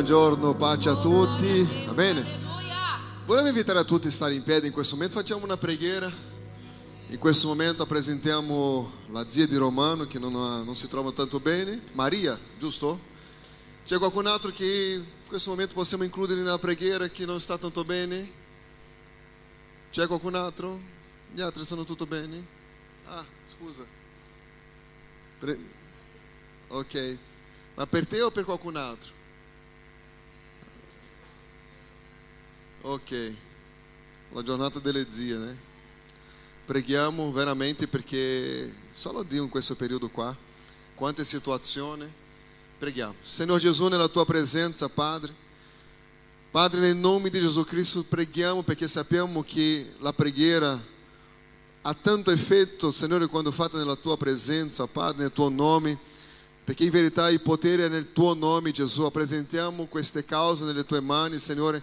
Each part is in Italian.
buongiorno, pace a tutti. Va bene? Volevo invitare a tutti a stare in piedi in questo momento, facciamo una preghiera. In questo momento presentiamo la zia di Romano che non, ha- non si trova tanto bene, Maria, giusto? C'è qualcun altro che in questo momento possiamo includere nella preghiera che non sta tanto bene? C'è qualcun altro? Gli altri sono tutto bene? Ah, scusa. Pre- ok. Ma per te o per qualcun altro? Ok. La giornata delle zie, né? Preghiamo veramente perché solo Dio in questo periodo qua, quante situazioni, preghiamo. Senhor Jesus, nella tua presenza, Padre, Padre, nel nome di Gesù Cristo, preghiamo perché sappiamo che la preghiera ha tanto effetto, Signore, quando fatta nella tua presenza, Padre, nel tuo nome, perché in verità il potere è nel tuo nome, Gesù. Presentiamo queste cause nelle tue mani, Signore,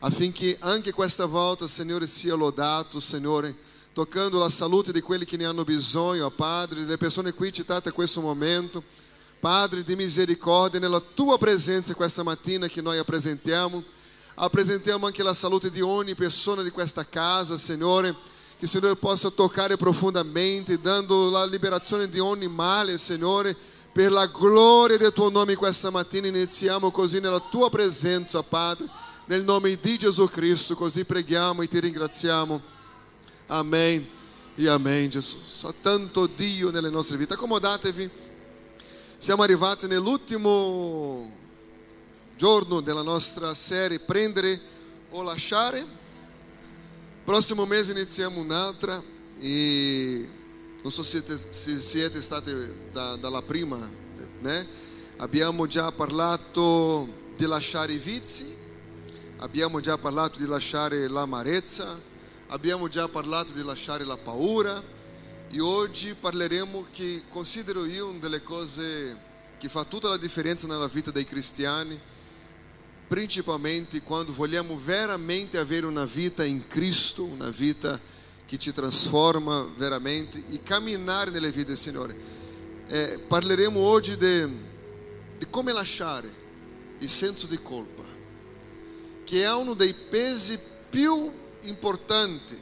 affinché anche questa volta, Signore, sia lodato, Signore, toccando la salute di quelli che ne hanno bisogno, Padre, delle persone qui citate a questo momento. Padre di misericordia, nella tua presenza questa mattina che noi apresentiamo, apresentiamo anche la salute di ogni persona di questa casa, Signore, che il Signore possa toccare profondamente, dando la liberazione di ogni male, Signore, per la gloria del tuo nome questa mattina iniziamo così nella tua presenza, Padre, nel nome di Gesù Cristo, così preghiamo e ti ringraziamo. Amen e amen, Gesù. Só tanto Dio nelle nostre vite. Accomodatevi. Siamo arrivati nell'ultimo giorno della nostra serie Prendere o lasciare. Prossimo mese iniziamo un'altra e non so se siete, stati da- dalla prima, né? Abbiamo già parlato di lasciare i vizi, abbiamo già parlato di lasciare l'amarezza, abbiamo già parlato di lasciare la paura e oggi parleremo che considero io una delle cose che fa tutta la differenza nella vita dei cristiani, principalmente quando vogliamo veramente avere una vita in Cristo, una vita che ci trasforma veramente e camminare nelle vite del Signore. Eh, parleremo oggi di, di come lasciare il senso di colpa, che è uno dei pesi più importanti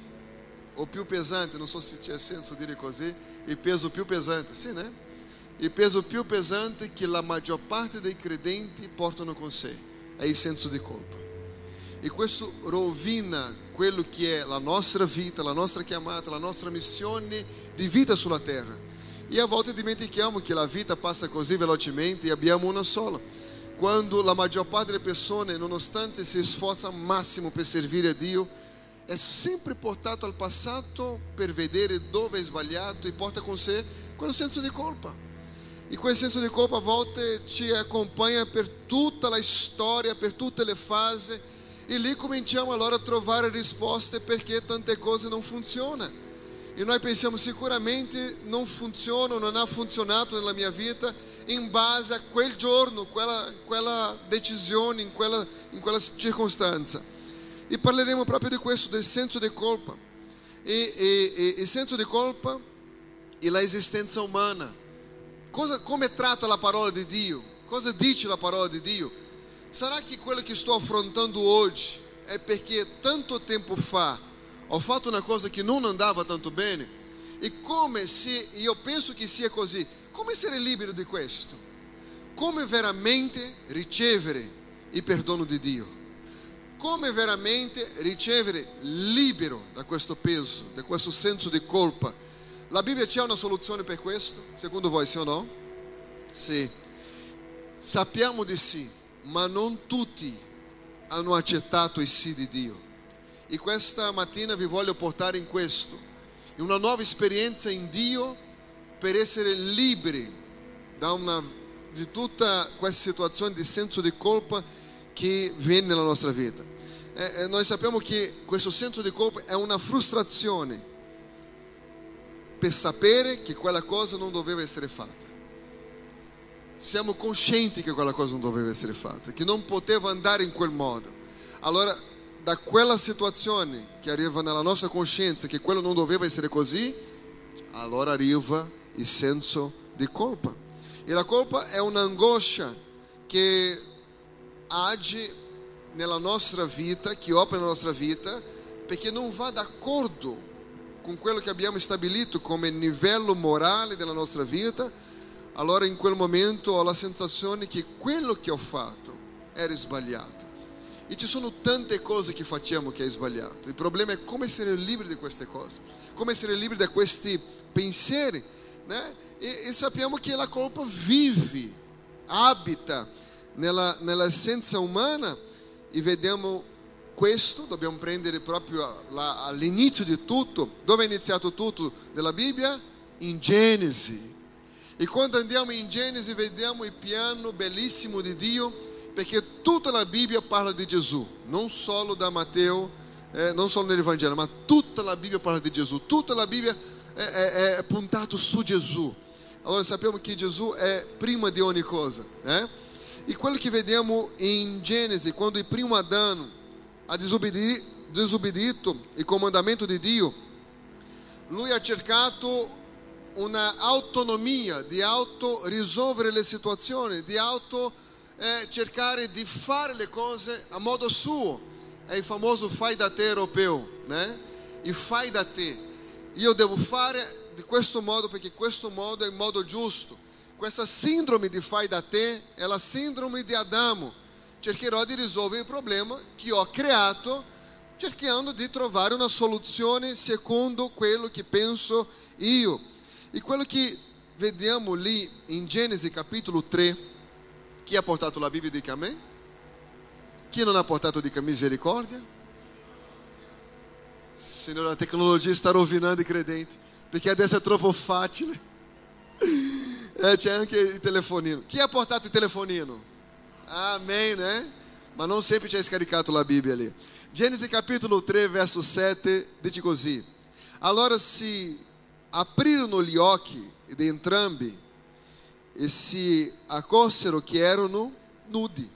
o più pesante, non so se c'è senso dire così, il peso più pesante, sì, né? Il peso più pesante che la maggior parte dei credenti portano con sé è il senso di colpa. E questo rovina quello che è la nostra vita, la nostra chiamata, la nostra missione di vita sulla terra. E a volte dimentichiamo che la vita passa così velocemente e abbiamo una sola. Quando la maggior parte delle persone, nonostante si sforza al massimo per servire a Dio, è sempre portato al passato per vedere dove è sbagliato e porta con sé quello senso di colpa. E quel senso di colpa a volte ci accompagna per tutta la storia, per tutte le fasi, e lì cominciamo allora a trovare risposte perché tante cose non funzionano. E noi pensiamo sicuramente non funziona, non ha funzionato nella mia vita in base a quel giorno, quella, quella decisione, in quella, in quella circostanza. E parleremo proprio di questo, del senso di colpa. E, e, e il senso di colpa e la esistenza umana. Cosa, come tratta la parola di Dio? Cosa dice la parola di Dio? Sarà che quello che sto affrontando oggi è perché tanto tempo fa ho fatto una cosa che non andava tanto bene? E come se io penso che sia così, come essere libero di questo? Come veramente ricevere il perdono di Dio? Come veramente ricevere libero da questo peso, da questo senso di colpa? La Bibbia c'è una soluzione per questo? Secondo voi sì o no? Sì. Sappiamo di sì, ma non tutti hanno accettato il sì di Dio. E questa mattina vi voglio portare in questo, in una nuova esperienza in Dio per essere liberi da una, di tutta questa situazione di senso di colpa che viene nella nostra vita. Eh, eh, noi sappiamo che questo senso di colpa è una frustrazione per sapere che quella cosa non doveva essere fatta. Siamo coscienti che quella cosa non doveva essere fatta, che non poteva andare in quel modo. Allora, da quella situazione che arriva nella nostra coscienza che quello non doveva essere così, allora arriva il senso di colpa. E la colpa è un'angoscia che age nella nostra vita, che opera nella nostra vita, perché non va d'accordo con quello che abbiamo stabilito come livello morale della nostra vita, allora in quel momento ho la sensazione che quello che ho fatto era sbagliato. E ci sono tante cose che facciamo che è sbagliato. Il problema è come essere liberi di queste cose, come essere liberi da questi pensieri, né? E, e sappiamo che la colpa vive, abita nella, nell'essenza umana e vediamo questo, dobbiamo prendere proprio all'inizio di tutto. Dove è iniziato tutto nella Bibbia? In Genesi. E quando andiamo in Genesi vediamo il piano bellissimo di Dio, perché tutta la Bibbia parla di Gesù, non solo da Matteo, eh, non solo nell'Evangelo, ma tutta la Bibbia parla di Gesù, tutta la Bibbia è, è, è puntata su Gesù. Allora sappiamo che Gesù è prima di ogni cosa. Eh? E quello che vediamo in Genesi, quando il primo Adamo ha disobbedito il comandamento di Dio, lui ha cercato una autonomia di auto risolvere le situazioni, di auto eh, cercare di fare le cose a modo suo. È il famoso fai da te europeo, né? Il fai da te. Io devo fare di questo modo perché questo modo è il modo giusto. Questa sindrome di fai da te è la sindrome di Adamo. Cercherò di risolvere il problema che ho creato cercando di trovare una soluzione secondo quello che penso io. E quello che vediamo lì in Genesi capitolo 3, chi ha portato la Bibbia dica amém? Chi non ha portato dica misericordia? Signore, a tecnologia sta rovinando i credenti, perché adesso è troppo facile. Eh, c'è anche il telefonino. Chi ha portato il telefonino? Amém, né? Ma non sempre c'è scaricato la Bibbia lì. Genesi capitolo 3, verso 7, dice così. Allora si aprirono gli occhi di entrambi e si accorsero che erano nudi.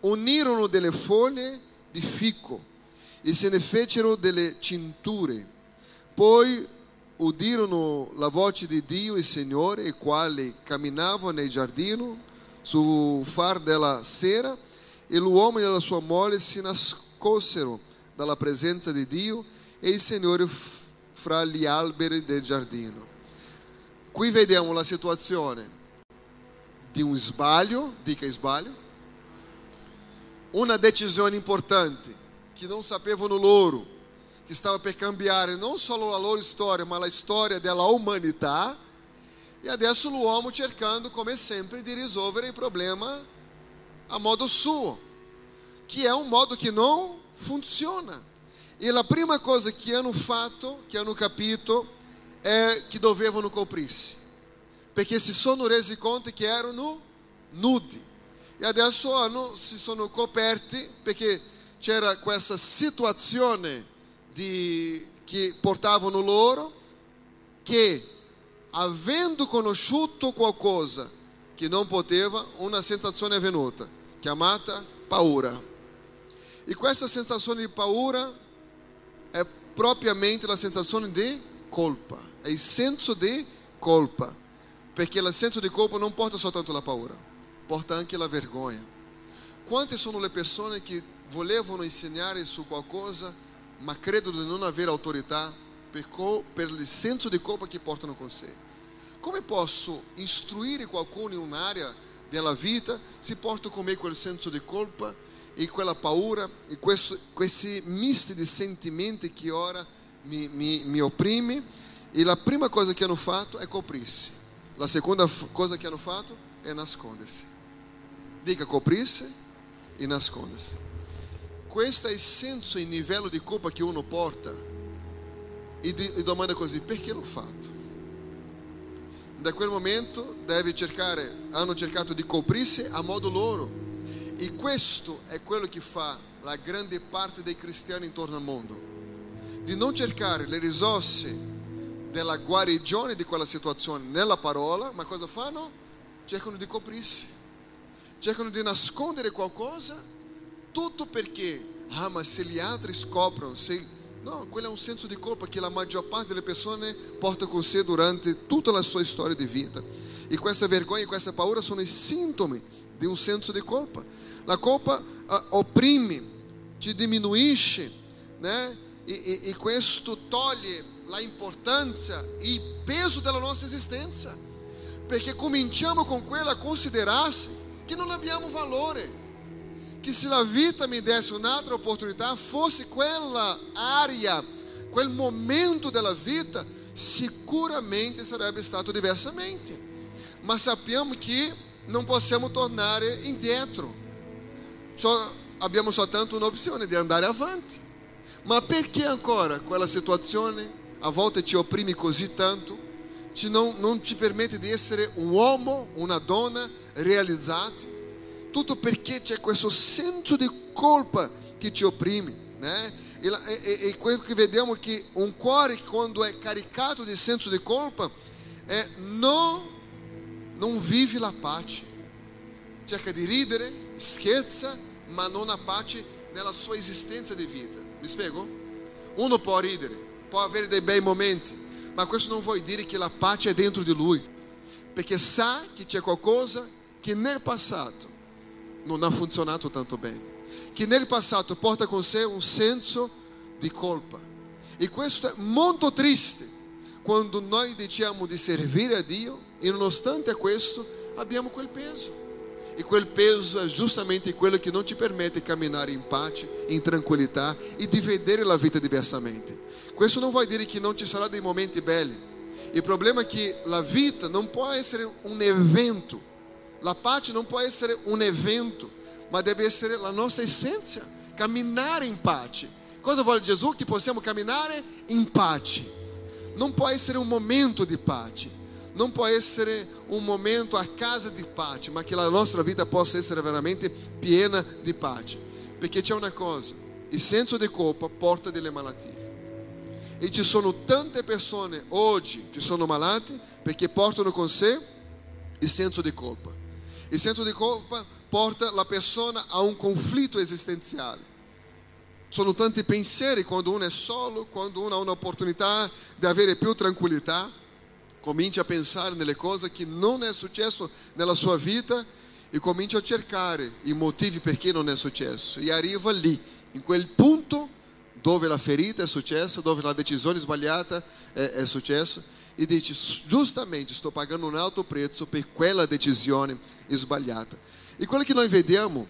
Unirono delle foglie di fico e se ne fecero delle cinture. Poi udirono la voce di Dio, il Signore, il quale camminava nel giardino sul far della sera, e l'uomo e la sua moglie si nascosero dalla presenza di Dio e il Signore fra gli alberi del giardino. Qui vediamo la situazione di un sbaglio, dica sbaglio, una decisione importante che non sapevano loro, che stava per cambiare non solo la loro storia, ma la storia della umanità. E adesso l'uomo cercando, come sempre, di risolvere il problema a modo suo, che è un modo che non funziona. E la prima cosa che hanno fatto, che hanno capito, è che dovevano coprirsi, perché si sono resi conto che erano nudi. E adesso hanno, si sono coperti perché c'era questa situazione di, che portavano loro che, avendo conosciuto qualcosa che non poteva, una sensazione è venuta, chiamata paura. E questa sensazione di paura è propriamente la sensazione di colpa, è il senso di colpa, perché il senso di colpa non porta soltanto la paura, porta anche la vergogna. Quante sono le persone che volevano insegnare su qualcosa, ma credono di non avere autorità per, il senso di colpa che portano con sé? Come posso istruire qualcuno in un'area della vita se porto con me quel senso di colpa e quella paura e questo, questi misti di sentimenti che ora mi, mi, mi opprime e la prima cosa che hanno fatto è coprirsi la seconda cosa che hanno fatto è nascondersi dica coprirsi e nascondersi questo è il senso e il livello di colpa che uno porta. E, di, e domanda così perché l'ho fatto? Da quel momento deve cercare hanno cercato di coprirsi a modo loro. E questo è quello che fa la grande parte dei cristiani intorno al mondo, di non cercare le risorse della guarigione di quella situazione nella parola, ma cosa fanno? Cercano di coprirsi, cercano di nascondere qualcosa, tutto perché, ah ma se gli altri scoprono, se... No, quello è un senso di colpa che la maggior parte delle persone porta con sé durante tutta la sua storia di vita. E questa vergogna e questa paura sono i sintomi di un senso di colpa. La colpa uh, opprime, ti diminuisce, né? E, e, e questo toglie la e il peso della nostra esistenza, perché cominciamo con quello a considerarsi che non abbiamo valore. Che se la vita mi desse un'altra opportunità, fosse quella area, quel momento della vita, sicuramente sarebbe stato diversamente. Ma sappiamo che non possiamo tornare indietro. Só, abbiamo soltanto un'opzione di andare avanti. Ma perché ancora quella situazione a volte ti opprime così tanto? Ti non, non ti permette di essere un uomo, una donna realizzati? Tutto perché c'è questo senso di colpa che ti opprime, né? E, e, e quello che vediamo è che un cuore quando è caricato di senso di colpa è non, non vive la pace. Cerca di ridere, scherza, ma non ha pace nella sua esistenza di vita. Mi spiego? Uno può ridere, può avere dei bei momenti, ma questo non vuol dire che la pace è dentro di lui, perché sa che c'è qualcosa che nel passato non ha funzionato tanto bene, che nel passato porta con sé un senso di colpa. E questo è molto triste quando noi diciamo di servire a Dio e nonostante questo abbiamo quel peso. E quel peso è justamente quello che non ci permette di camminare in pace, in tranquillità e di vedere la vita diversamente. Questo non vuol dire che non ci saranno dei momenti belli. Il problema è che la vita non può essere un evento. La pace non può essere un evento, ma deve essere la nostra essenza. Camminare in pace. Cosa vuole Gesù? Che possiamo camminare in pace. Non può essere un momento di pace non può essere un momento a casa di pace, ma che la nostra vita possa essere veramente piena di pace. Perché c'è una cosa, il senso di colpa porta delle malattie. E ci sono tante persone oggi che sono malate perché portano con sé il senso di colpa. Il senso di colpa porta la persona a un conflitto esistenziale. Sono tanti pensieri quando uno è solo, quando uno ha un'opportunità di avere più tranquillità cominci a pensare nelle cose che non è successo nella sua vita e cominci a cercare i motivi perché non è successo e arriva lì, in quel punto dove la ferita è successa, dove la decisione sbagliata è, è successa e dice giustamente sto pagando un alto prezzo per quella decisione sbagliata. E quello che noi vediamo,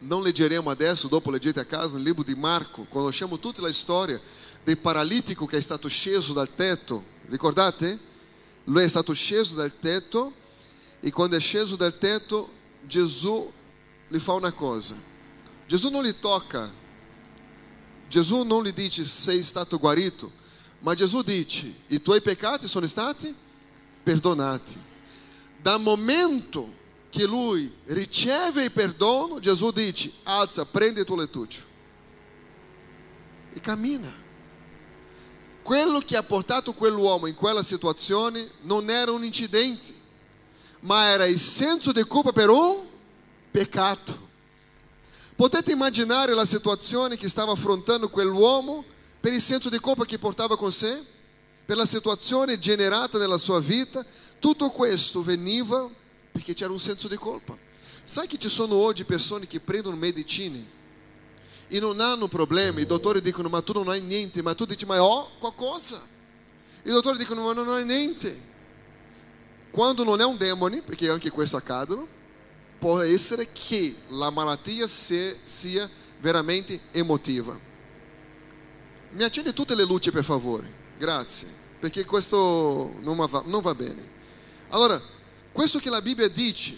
non leggeremo adesso, dopo leggete a casa, nel libro di Marco, conosciamo tutta la storia del paralitico che è stato sceso dal tetto, ricordate? Lui è stato sceso dal tetto e quando è sceso dal tetto Gesù gli fa una cosa. Gesù non gli tocca, Gesù non gli dice sei stato guarito, ma Gesù dice i tuoi peccati sono stati perdonati. Dal momento che lui riceve il perdono, Gesù dice alza, prendi il tuo lettuccio e cammina. Quello che ha portato quell'uomo in quella situazione non era un incidente, ma era il senso di colpa per un peccato. Potete immaginare la situazione che stava affrontando quell'uomo per il senso di colpa che portava con sé? Per la situazione generata nella sua vita? Tutto questo veniva perché c'era un senso di colpa. Sai che ci sono oggi persone che prendono medicine e non hanno problemi. I dottori dicono: Ma tu non hai niente, ma tu dici: Ma ho qualcosa. I dottori dicono: Ma non hai niente. Quando non è un demone, perché anche questo accadono, può essere che la malattia sia veramente emotiva. Mi accende tutte le luci, per favore. Grazie, perché questo non va, non va bene. Allora, questo che la Bibbia dice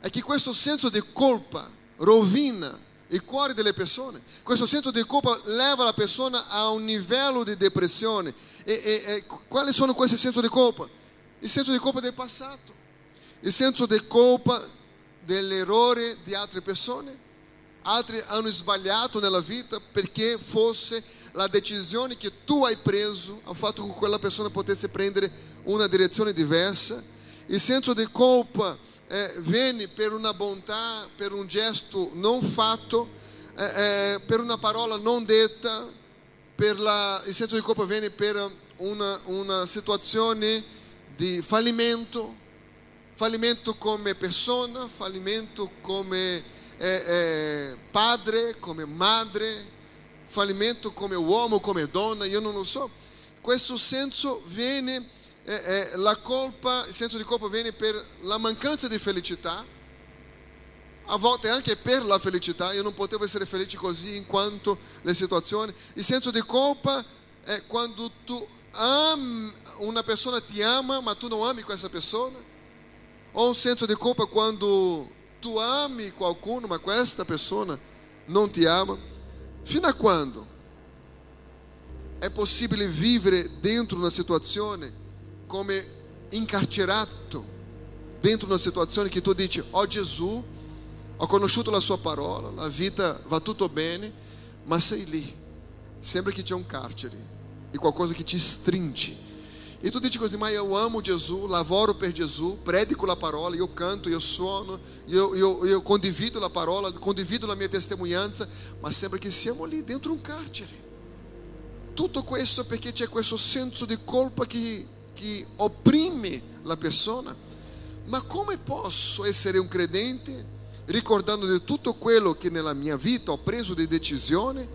è che questo senso di colpa rovina il cuore delle persone. Questo senso di colpa leva la persona a un livello di depressione. E, e, e quali sono questi sensi di colpa? Il senso di colpa del passato, il senso di colpa dell'errore di altre persone. Altri hanno sbagliato nella vita perché fosse la decisione che tu hai preso ha fatto che quella persona potesse prendere una direzione diversa. Il senso di colpa eh, viene per una bontà, per un gesto non fatto, eh, eh, per una parola non detta, la, il senso di colpa viene per una, una situazione di fallimento fallimento come persona, fallimento come eh, eh, padre, come madre, fallimento come uomo, come donna, io non lo so. Questo senso viene, eh, la colpa, il senso di colpa viene per la mancanza di felicità, a volte anche per la felicità, io non potevo essere felice così in quanto le situazioni. Il senso di colpa è quando tu ami, una persona ti ama, ma tu non ami questa persona. O un senso di colpa quando tu ami qualcuno, ma questa persona non ti ama. Fino a quando è possibile vivere dentro una situazione come incarcerato, dentro una situazione che tu dici, oh Gesù, ho conosciuto la sua parola, la vita va tutto bene, ma sei lì, sembra che c'è un carcere e qualcosa che ti stringe. E tu dici così, ma eu amo Gesù, lavoro per Gesù, predico la parola, eu canto, eu suono, eu, eu, eu condivido la parola, condivido la mia testimonianza, ma sembra che siamo lì dentro un carcere. Tutto questo perché c'è questo senso di colpa che, che opprime la persona. Ma come posso essere un credente ricordando di tutto quello che nella mia vita ho preso di decisione,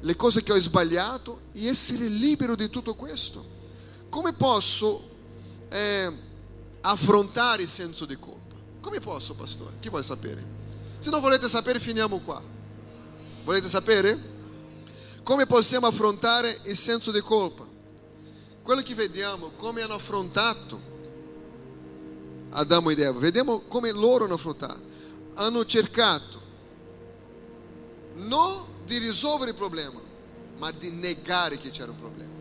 le cose che ho sbagliato e essere libero di tutto questo. Come posso eh, affrontare il senso di colpa? Come posso, pastore? Chi vuole sapere? Se non volete sapere, finiamo qua. Volete sapere? Come possiamo affrontare il senso di colpa? Quello che vediamo, come hanno affrontato Adamo ed Eva. Vediamo come loro hanno affrontato. Hanno cercato non di risolvere il problema, ma di negare che c'era un problema.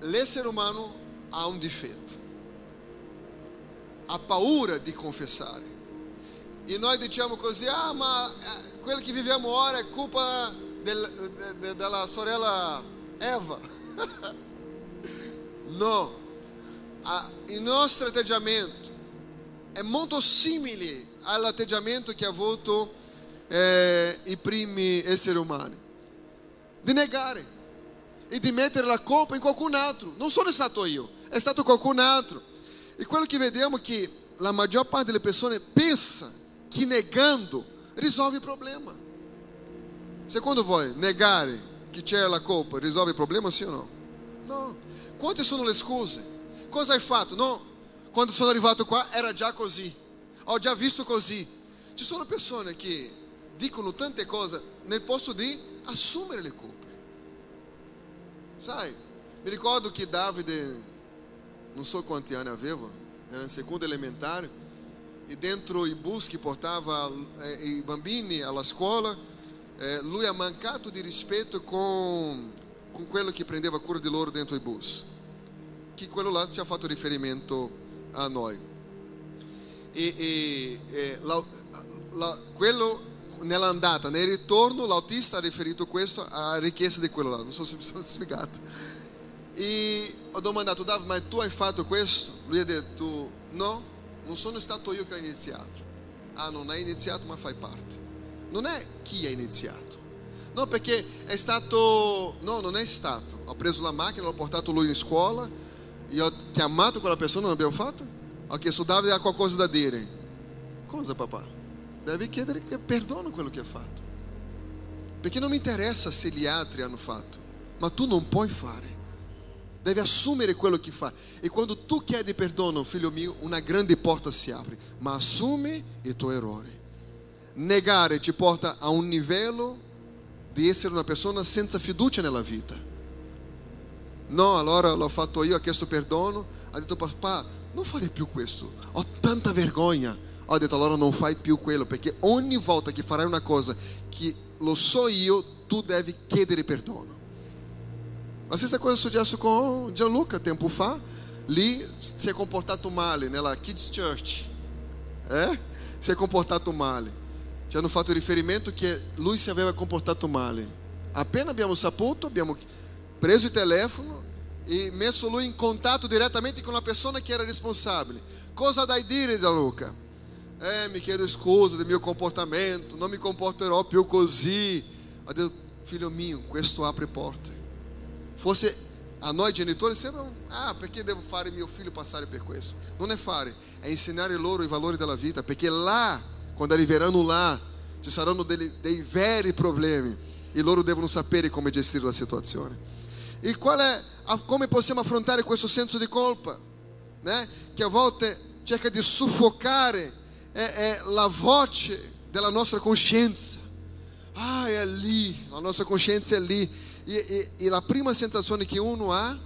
L'essere umano ha un difetto, ha paura di confessare. E noi diciamo così, ah ma eh, quello che viviamo ora è colpa del, de, de, della sorella Eva. no, il nostro atteggiamento è molto simile all'atteggiamento che ha avuto eh, i primi esseri umani, di negare e di mettere la colpa in qualcun altro. Non sono stato io, è stato qualcun altro. E quello che vediamo è che la maggior parte delle persone pensa che negando risolve il problema. Secondo voi, negare che c'era la colpa risolve il problema, sì o no? No. Quante sono le scuse? Cosa hai fatto? No, quando sono arrivato qua era già così. Ho già visto così. Ci sono persone che dicono tante cose nel posto di assumere le colpe. Sai, mi ricordo che Davide, non so quanti anni aveva, era in seconda elementare, e dentro i bus che portava eh, i bambini alla scuola, eh, lui ha mancato di rispetto con, con quello che prendeva cura di loro dentro i bus che quello là ci ha fatto riferimento a noi. E, e, e la, la, quello nell'andata, nel ritorno, l'autista ha riferito questo alla richiesta di quello là. Non so se mi sono spiegato. E ho domandato, Dav, ma tu hai fatto questo? Lui ha detto, no, non sono stato io che ho iniziato. Ah, non hai iniziato, ma fai parte. Non è chi ha iniziato. No, perché è stato... No, non è stato. Ho preso la macchina, l'ho portato lui in scuola, e ho chiamato quella persona, non abbiamo fatto? Ho chiesto Davide ha qualcosa da dire. Cosa papà? Devi chiedere che perdono quello che ha fatto. Perché non mi interessa se gli altri hanno fatto, ma tu non puoi fare. Devi assumere quello che fa. E quando tu chiedi perdono, figlio mio, una grande porta si apre. Ma assumi il tuo errore. Negare ti porta a un livello di essere una persona senza fiducia nella vita. No, allora l'ho fatto io, ho chiesto perdono. Ha detto papà, non fare più questo. Ho tanta vergogna. Ho detto allora non fai più quello, perché ogni volta che farai una cosa che lo so io, tu devi chiedere perdono. La stessa cosa è successo con Gianluca tempo fa. Lì si è comportato male nella Kids Church. Eh? Si è comportato male. Ci hanno fatto riferimento che lui si aveva comportato male. Appena abbiamo saputo, abbiamo preso il telefono e messo lui in contatto direttamente con la persona che era responsabile. Cosa dai dire, Gianluca? Eh, mi chiedo scusa del mio comportamento, non mi comporterò più così. Ho detto, figlio mio, questo apre porte. Forse a noi genitori sembra un, ah, perché devo fare mio figlio passare per questo? Non è fare, è insegnare loro i valori della vita, perché là, quando arriveranno là, ci saranno dei, dei veri problemi e loro devono sapere come gestire la situazione. E qual è, come possiamo affrontare questo senso di colpa? Né? Che a volte cerca di soffocare è, è la voce della nostra coscienza. Ah, è lì, la nostra coscienza è lì. E, e, e la prima sensazione che uno ha,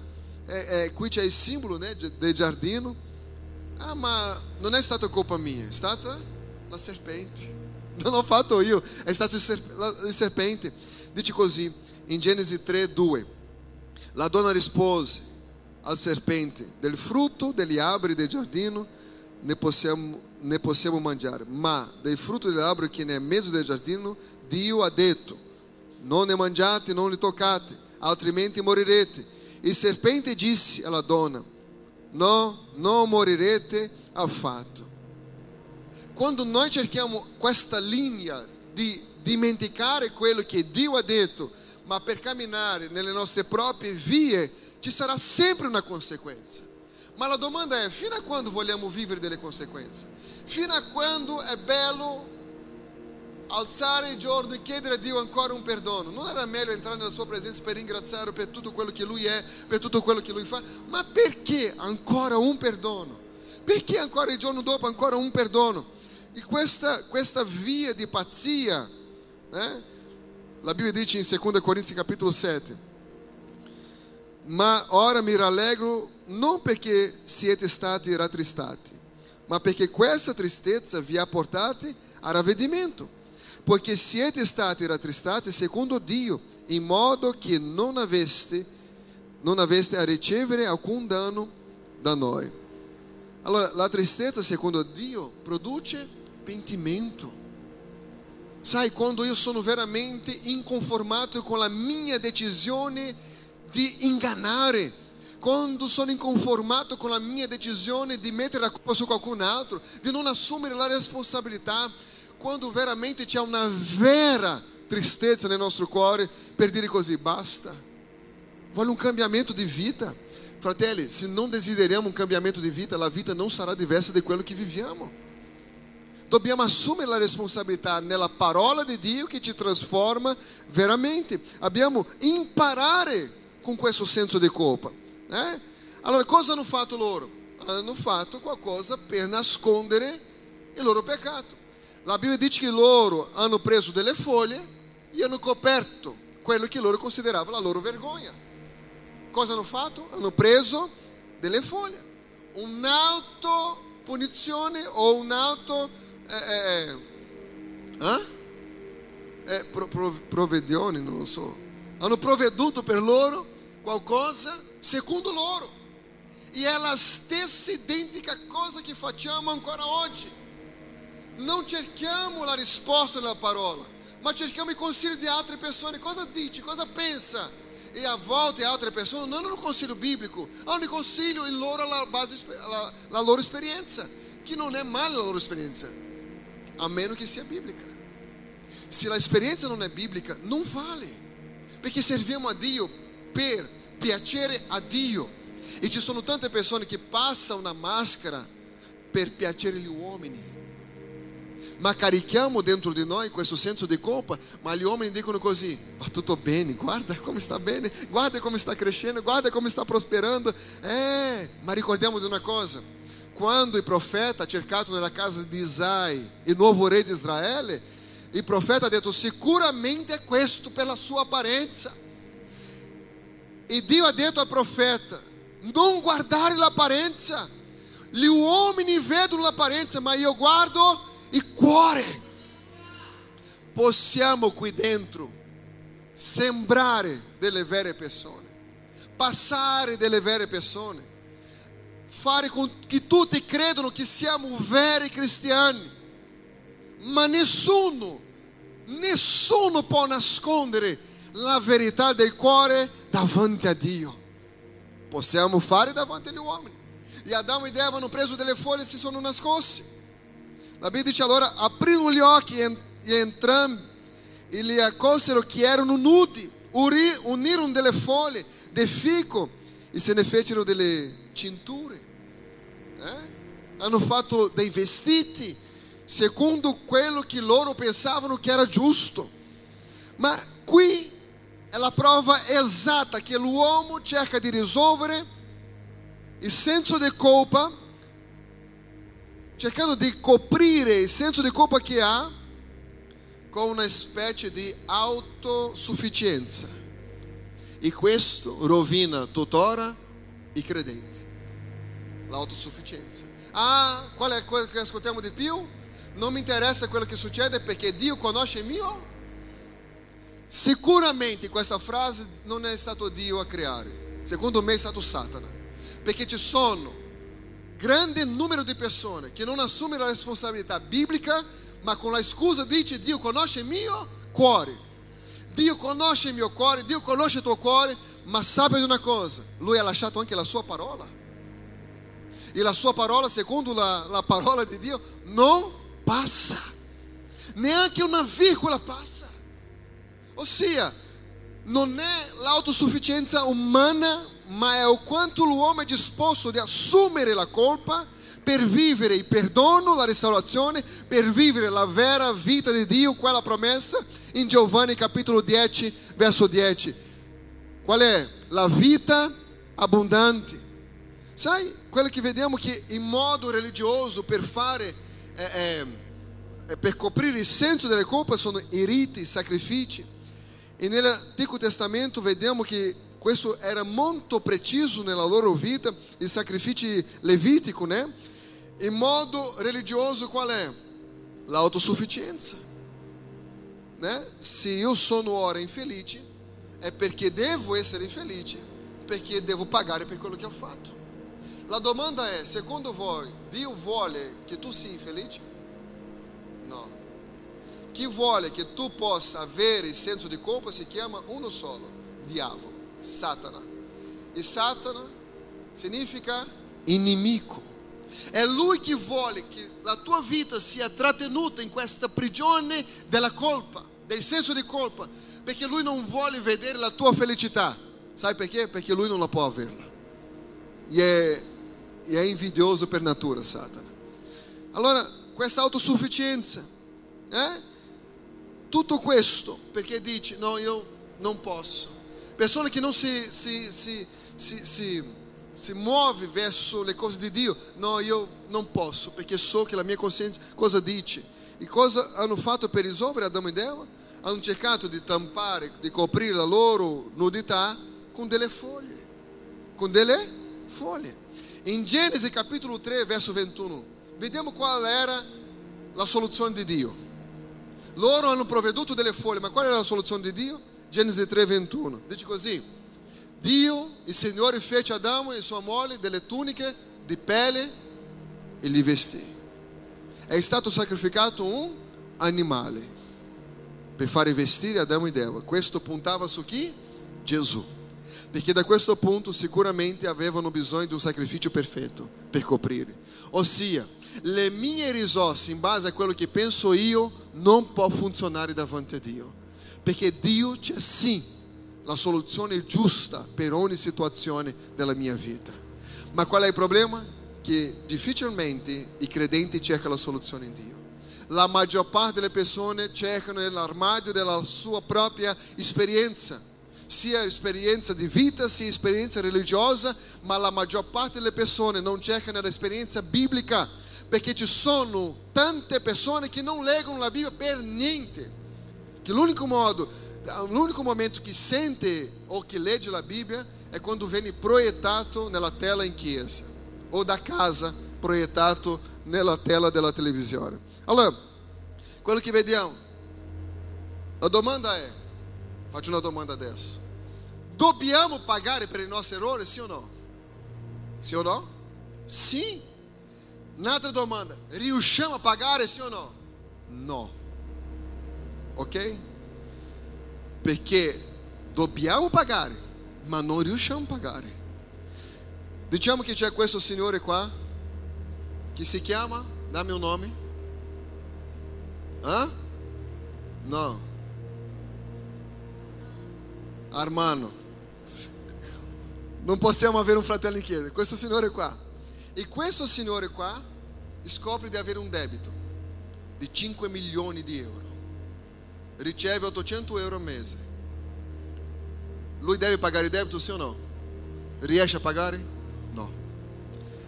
è, è, qui c'è il simbolo né, del giardino. Ah, ma non è stata colpa mia, è stata la serpente. Non ho fatto io, è stato il serpente. Dice così, in Genesi 3, 2. La donna rispose al serpente, del frutto degli alberi del giardino ne possiamo, ne possiamo mangiare, ma del frutto dell'albero che nel mezzo del giardino Dio ha detto, non ne mangiate, non li toccate, altrimenti morirete. Il serpente disse alla donna, no, non morirete affatto. Quando noi cerchiamo questa linea di dimenticare quello che Dio ha detto, ma per camminare nelle nostre proprie vie, ci sarà sempre una conseguenza. Ma la domanda è, fino a quando vogliamo vivere delle conseguenze? Fino a quando è bello alzare il giorno e chiedere a Dio ancora un perdono? Non era meglio entrare nella sua presenza per ringraziare per tutto quello che Lui è, per tutto quello che Lui fa? Ma perché ancora un perdono? Perché ancora il giorno dopo ancora un perdono? E questa, questa via di pazzia, eh? la Bibbia dice in 2 Corinzi capitolo 7, ma ora mi rallegro non perché siete stati rattristati, ma perché questa tristezza vi ha portati a ravvedimento, poiché siete stati rattristati secondo Dio, in modo che non aveste, non aveste a ricevere alcun danno da noi. Allora, la tristezza secondo Dio produce pentimento. Sai, quando io sono veramente inconformato con la mia decisione di ingannare, quando sono inconformato con la mia decisione di mettere a colpa su qualcun altro, di non assumere la responsabilità, quando veramente c'è una vera tristezza nel nostro cuore per dire così, basta, voglio un cambiamento di vita. Fratelli, se non desideriamo un cambiamento di vita, la vita non sarà diversa di quello che viviamo. Dobbiamo assumere la responsabilità nella parola di Dio che ci trasforma veramente. Dobbiamo imparare con questo senso di colpa. Eh? Allora, cosa hanno fatto loro? Hanno fatto qualcosa per nascondere il loro peccato. La Bibbia dice che loro hanno preso delle foglie e hanno coperto quello che loro consideravano la loro vergogna. Cosa hanno fatto? Hanno preso delle foglie. Un'autopunizione o un'auto... Eh, eh, eh? eh pro, pro, provvedione, non so. Hanno provveduto per loro qualcosa secondo loro. E è la stessa identica cosa che facciamo ancora oggi. Non cerchiamo la risposta nella parola, ma cerchiamo i consigli di altre persone. Cosa dici? Cosa pensa? E a volte altre persone non hanno un consiglio biblico, hanno il consiglio in loro la, base, la, la loro esperienza, che non è male la loro esperienza, a meno che sia biblica. Se a esperienza non è biblica, non vale, perché serviamo a Dio per piacere a Dio. E ci sono tante persone che passano una maschera per piacere gli uomini. Ma carichiamo dentro di noi questo senso di colpa, ma gli uomini dicono così: va tutto bene, guarda come sta bene, guarda come sta crescendo, guarda come sta prosperando. Eh, ma ricordiamo di una cosa: quando il profeta ha cercato nella casa di Isai il nuovo re di Israele, il profeta ha detto: sicuramente è questo per la sua apparenza. E ha detto al profeta: non guardare l'apparenza. Gli uomini vedono l'apparenza, ma io guardo il cuore. Possiamo qui dentro sembrare delle vere persone, passare delle vere persone, fare che tutti credano che siamo veri cristiani, ma nessuno, nessuno può nascondere la verità del cuore davanti a Dio. Possiamo fare davanti agli uomini. E Adamo ed Eva hanno preso delle foglie e si sono nascosti. La Bibbia dice allora aprirono gli occhi e entrambi e li accolsero che erano nudi, unirono delle foglie di fico e se ne fecero delle cinture, eh? hanno fatto dei vestiti secondo quello che loro pensavano che era giusto. Ma qui è la prova esatta che l'uomo cerca di risolvere il senso di colpa, cercando di coprire il senso di colpa che ha con una specie di autosufficienza. E questo rovina tuttora i credenti. L'autosufficienza. Ah, qual è quello che ascoltiamo di più? Non mi interessa quello che succede perché Dio conosce il mio. Sicuramente questa frase non è stato Dio a creare. Secondo me è stato Satana. Perché ci sono grande numero di persone che non assumono la responsabilità biblica, ma con la scusa dice Dio conosce il mio cuore. Dio conosce il mio cuore, Dio conosce il tuo cuore, ma sabe di una cosa, Lui ha lasciato anche la sua parola. E la sua parola, secondo la, la parola di Dio, non passa. Neanche una virgola passa. Ossia, non è l'autosufficienza umana, ma è quanto l'uomo è disposto di assumere la colpa per vivere il perdono, la restaurazione, per vivere la vera vita di Dio, quella promessa in Giovanni capitolo 10, verso 10. Qual è? La vita abbondante. Sai, quello che vediamo che in modo religioso per fare, eh, eh, per coprire il senso delle colpe sono i riti, i sacrifici. E nell'Antico Testamento vediamo che questo era molto preciso nella loro vita, i sacrifici levitico, né? In modo religioso qual è? L'autosufficienza. Né? Se io sono ora infelice, è perché devo essere infelice, perché devo pagare per quello che ho fatto. La domanda è, secondo voi, Dio vuole che tu sia infelice? No. Chi vuole che tu possa avere il senso di colpa si chiama uno solo, diavolo, Satana. E Satana significa inimico. È lui che vuole che la tua vita sia trattenuta in questa prigione della colpa, del senso di colpa, perché lui non vuole vedere la tua felicità. Sai perché? Perché lui non la può averla. E è, è invidioso per natura, Satana. Allora, questa autosufficienza, eh? Tutto questo perché dici, no, io non posso. Persone che non si, si, si, si, si si muove verso le cose di Dio. No, io non posso perché so che la mia coscienza cosa dice. E cosa hanno fatto per risolvere Adamo ed Eva? Hanno cercato di tampare, di coprire la loro nudità con delle foglie. Con delle foglie. In Genesi capitolo 3, verso 21, vediamo qual era la soluzione di Dio. Loro hanno provveduto delle foglie, ma qual era la soluzione di Dio? Genesi 3, 21. Dice così. Dio, il Signore fece Adamo e sua moglie delle tuniche di pelle e li vestì. È stato sacrificato un animale per fare vestire Adamo ed Eva. Questo puntava su chi? Gesù. Perché da questo punto sicuramente avevano bisogno di un sacrificio perfetto per coprire. Ossia, le mie risorse in base a quello che penso io non può funzionare davanti a Dio. Perché Dio c'è sì la soluzione giusta per ogni situazione della mia vita. Ma qual è il problema? Che difficilmente i credenti cercano la soluzione in Dio. La maggior parte delle persone cercano nell'armadio della sua propria esperienza, sia esperienza di vita, sia esperienza religiosa, ma la maggior parte delle persone non cercano l'esperienza biblica, perché ci sono tante persone che non leggono la Bibbia per niente. Che l'unico modo l'unico momento che sente ou che legge la Bibbia è quando viene proiettato nella tela in chiesa o da casa proiettato nella tela della televisione. Allora, quello che vediamo, la domanda è, faccio una domanda adesso, dobbiamo pagare per i nostri errori, sì o no? Sì o no? Sì. Un'altra domanda, riusciamo a pagare, sì o no? No. Ok? perché dobbiamo pagare, ma non riusciamo a pagare. Diciamo che c'è questo signore qua, che si chiama, dammi un nome. Ah? No. Armano. non possiamo avere un fratello in chiesa, questo signore qua. E questo signore qua scopre di avere un debito di 5 milioni di euro. Riceve 800 euro al mese. Lui deve pagare il debito, sì o no? Riesce a pagare? No.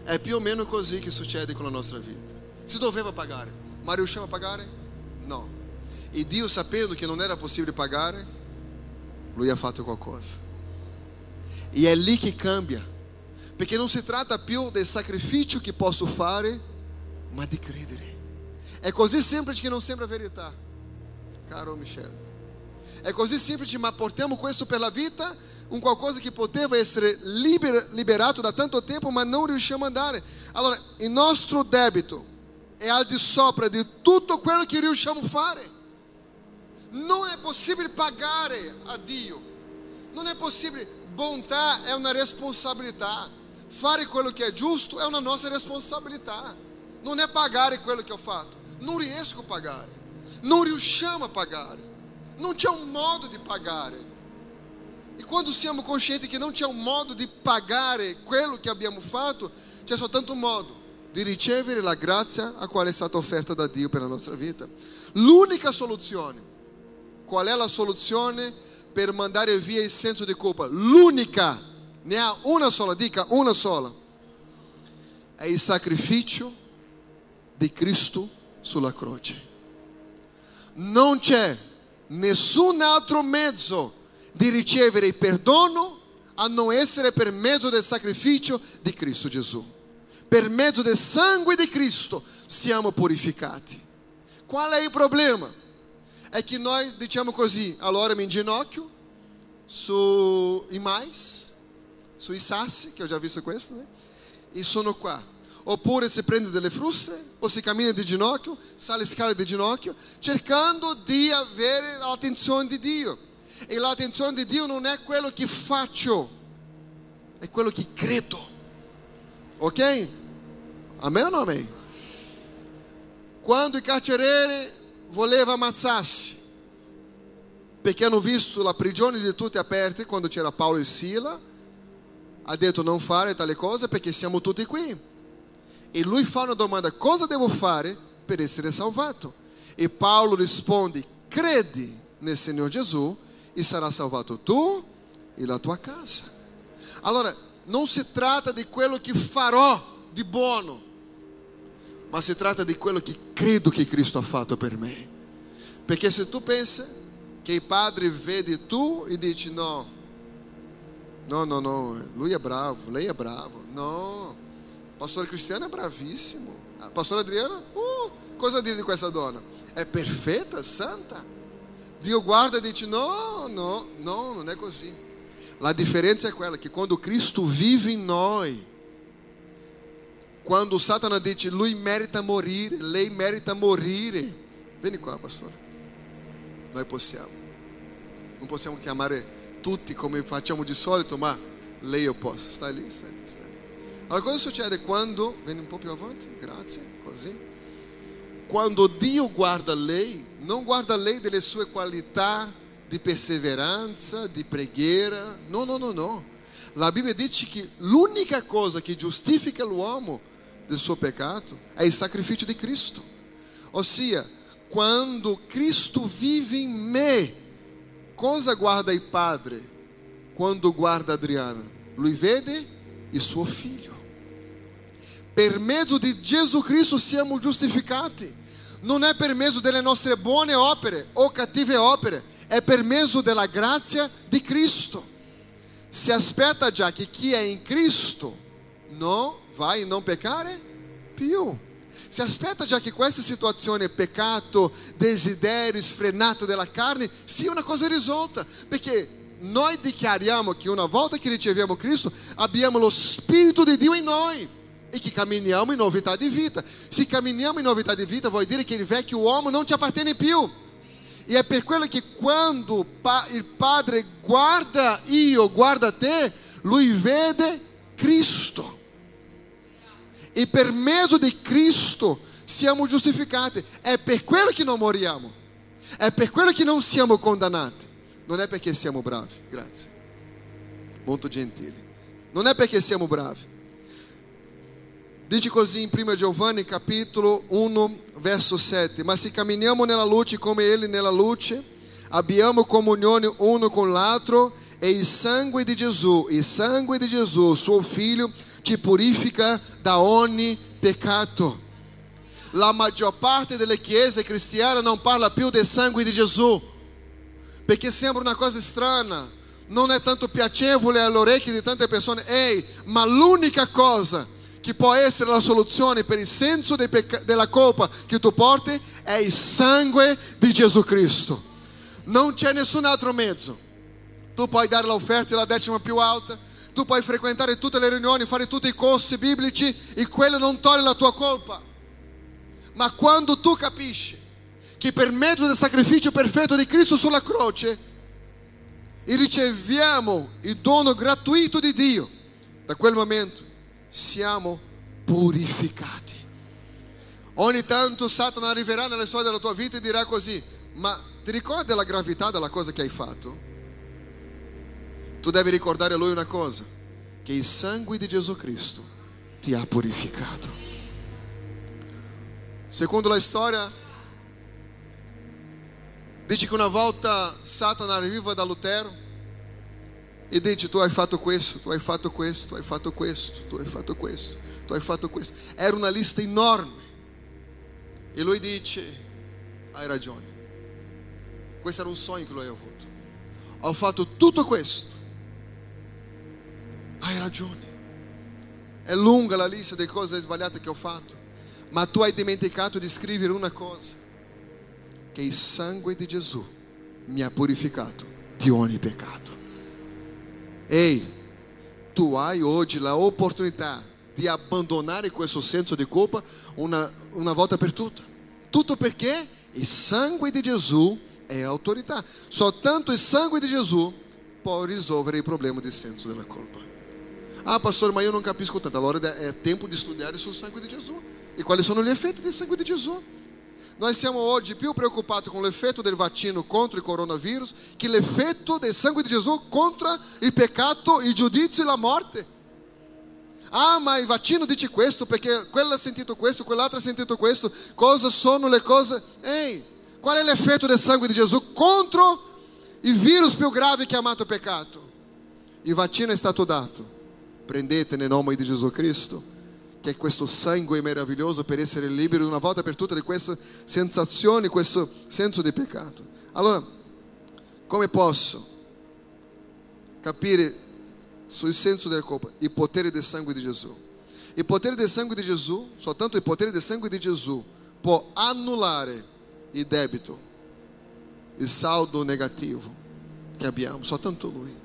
È più o meno così che succede con la nostra vita. Si doveva pagare, ma riusciamo a pagare? No. E Dio, sapendo che non era possibile pagare, lui ha fatto qualcosa. E è lì che cambia. Perché non si tratta più del sacrificio che posso fare, ma di credere. È così semplice che non sembra verità, caro Michele. È così semplice, ma portiamo questo per la vita, un qualcosa che poteva essere liber, liberato da tanto tempo, ma non riusciamo a andare. Allora, il nostro debito è al di sopra di tutto quello che riusciamo a fare. Non è possibile pagare a Dio. Non è possibile. Bontà è una responsabilità. Fare quello che è giusto è una nostra responsabilità. Non è pagare quello che ho fatto. Non riesco a pagare. Non riusciamo a pagare. Non c'è un modo di pagare. E quando siamo conscienti che non c'è un modo di pagare quello che abbiamo fatto, c'è soltanto un modo di ricevere la grazia a quale è stata offerta da Dio per la nostra vita. L'unica soluzione, qual è la soluzione per mandare via il senso di colpa? L'unica, ne ha una sola, dica una sola, è il sacrificio di Cristo sulla croce. Non c'è nessun altro mezzo di ricevere il perdono a non essere per mezzo del sacrificio di Cristo Gesù. Per mezzo del sangue di Cristo siamo purificati. Qual è il problema? È che noi diciamo così, allora mi inginocchio sui mais, sui sassi, che ho già visto questo, e sono qua. Oppure si prende delle fruste, o si cammina di ginocchio, sale scale di ginocchio, cercando di avere l'attenzione di Dio. E l'attenzione di Dio non è quello che faccio, è quello che credo. Ok? Amen o non amen? Quando il carceriere voleva ammazzarsi, perché hanno visto la prigione di tutti aperti quando c'era Paolo e Sila, ha detto non fare tale cosa perché siamo tutti qui. E lui fa una domanda: cosa devo fare per essere salvato? E Paolo risponde: credi nel Signore Gesù e sarà salvato tu e la tua casa. Allora, non si tratta di quello che farò di buono, ma si tratta di quello che credo che Cristo ha fatto per me. Perché se tu pensi che il Padre vede tu e dici no, não, não, não. Lui é bravo, Lei é bravo. Não. Pastora Cristiana é bravíssimo. Ah, a pastora Adriana, uh, coisa dele com essa dona. É perfeita, santa. Dio guarda de ti. Não, não, não, não é assim. A diferença é com ela que quando Cristo vive em nós, quando Satanás diz, lui merita morir, lei merita morire. Vem cá, pastora. Nós possiamo. Não possiamo amar. É tutti come facciamo di solito, ma lei posso. Sta lì, sta lì, sta lì. Allora cosa succede quando, vieni un po' più avanti, grazie, così. Quando Dio guarda lei, non guarda lei delle sue qualità di perseveranza, di preghiera, no, no, no, no. La Bibbia dice che l'unica cosa che giustifica l'uomo del suo peccato è il sacrificio di Cristo. Ossia, quando Cristo vive in me, cosa guarda il Padre quando guarda Adriana? Lui vede il suo figlio. Per mezzo di Gesù Cristo siamo giustificati. Non è per mezzo delle nostre buone opere o cattive opere, è per mezzo della grazia di Cristo. Si aspetta già che chi è in Cristo non vai non peccare più. Si aspetta già che questa situazione, peccato, desiderio sfrenato della carne, sia una cosa risolta, perché noi dichiariamo che una volta che riceviamo Cristo abbiamo lo Spirito di Dio in noi e che camminiamo in novità di vita. Se camminiamo in novità di vita, vuol dire che il vecchio uomo non ci appartiene più. E è per quello che quando il Padre guarda io, guarda te, lui vede Cristo. E per mezzo di Cristo siamo giustificati. È per quello che non moriamo. È per quello che non siamo condannati. Non è perché siamo bravi. Grazie. Molto gentili. Non è perché siamo bravi. Dice così in 1 Giovanni capitolo 1 verso 7, ma se camminiamo nella luce come ele nella luce, abbiamo comunione uno con l'altro e il sangue di Gesù, il sangue di Gesù, suo figlio, ci purifica da ogni peccato. La maggior parte delle chiese cristiane non parla più del sangue di Gesù, perché sembra una cosa strana, non è tanto piacevole alle orecchie di tante persone. Ehi, ma l'unica cosa che può essere la soluzione per il senso della colpa che tu porti è il sangue di Gesù Cristo. Non c'è nessun altro mezzo. Tu puoi dare l'offerta la decima più alta, tu puoi frequentare tutte le riunioni, fare tutti i corsi biblici e quello non toglie la tua colpa. Ma quando tu capisci che per mezzo del sacrificio perfetto di Cristo sulla croce riceviamo il dono gratuito di Dio, da quel momento siamo purificati. Ogni tanto Satana arriverà nelle storie della tua vita e dirà così, ma ti ricordi la gravità della cosa che hai fatto? Tu devi ricordare a lui una cosa, che il sangue di Gesù Cristo ti ha purificato. Secondo la storia, dice che una volta Satana arriva da Lutero e dice tu hai fatto questo, tu hai fatto questo, tu hai fatto questo, tu hai fatto questo, tu hai fatto questo. Era una lista enorme. E lui dice, hai ragione. Questo era un sogno che lui aveva avuto. Ho fatto tutto questo. Hai ragione. È lunga la lista delle cose sbagliate che ho fatto. Ma tu hai dimenticato di scrivere una cosa. Che il sangue di Gesù mi ha purificato di ogni peccato. Ei, tu hai hoje a oportunidade de abandonar questo senso di colpa una, una volta per tutte. Tutto perché il sangue di Gesù è autorità. Soltanto il sangue di Gesù può risolvere il problema di senso della colpa. Ah, pastor, ma io non capisco tanto. Allora è tempo di studiare sul sangue di Gesù. E quali sono gli effetti del sangue di Gesù? Nós siamo oggi più preoccupati con l'effetto del vaccino contro il coronavirus che l'effetto del sangue di Gesù contro il peccato, il giudizio e la morte. Ah, ma il vaccino dice questo perché quello ha sentito questo, ha sentito questo. Cosa sono le cose? Ehi, qual è l'effetto del sangue di Gesù contro il virus più grave che è chiamato peccato? Il vaccino è dato. Prendete nel nome di Gesù Cristo che è questo sangue meraviglioso per essere liberi una volta per tutte di queste sensazioni, questo senso di peccato. Allora, come posso capire sul senso della colpa? Il potere del sangue di Gesù. Il potere del sangue di Gesù, soltanto il potere del sangue di Gesù può annullare il debito, il saldo negativo che abbiamo, soltanto Lui.